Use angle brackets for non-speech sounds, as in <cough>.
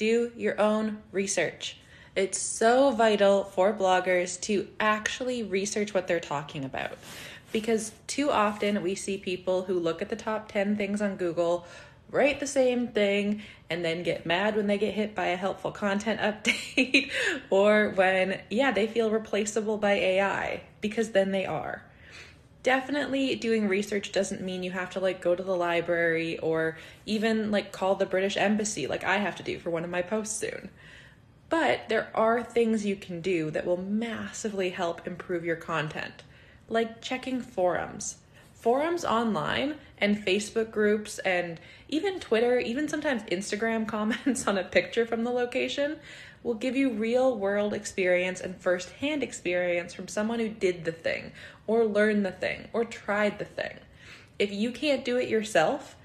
do your own research. It's so vital for bloggers to actually research what they're talking about because too often we see people who look at the top 10 things on Google, write the same thing, and then get mad when they get hit by a helpful content <laughs> update or when, yeah, they feel replaceable by AI because then they are definitely doing research doesn't mean you have to like go to the library or even like call the British embassy like I have to do for one of my posts soon. But there are things you can do that will massively help improve your content, like checking forums. Forums online and Facebook groups and even Twitter, even sometimes Instagram <laughs> comments on a picture from the location will give you real world experience and first hand experience from someone who did the thing, or learned the thing, or tried the thing. If you can't do it yourself,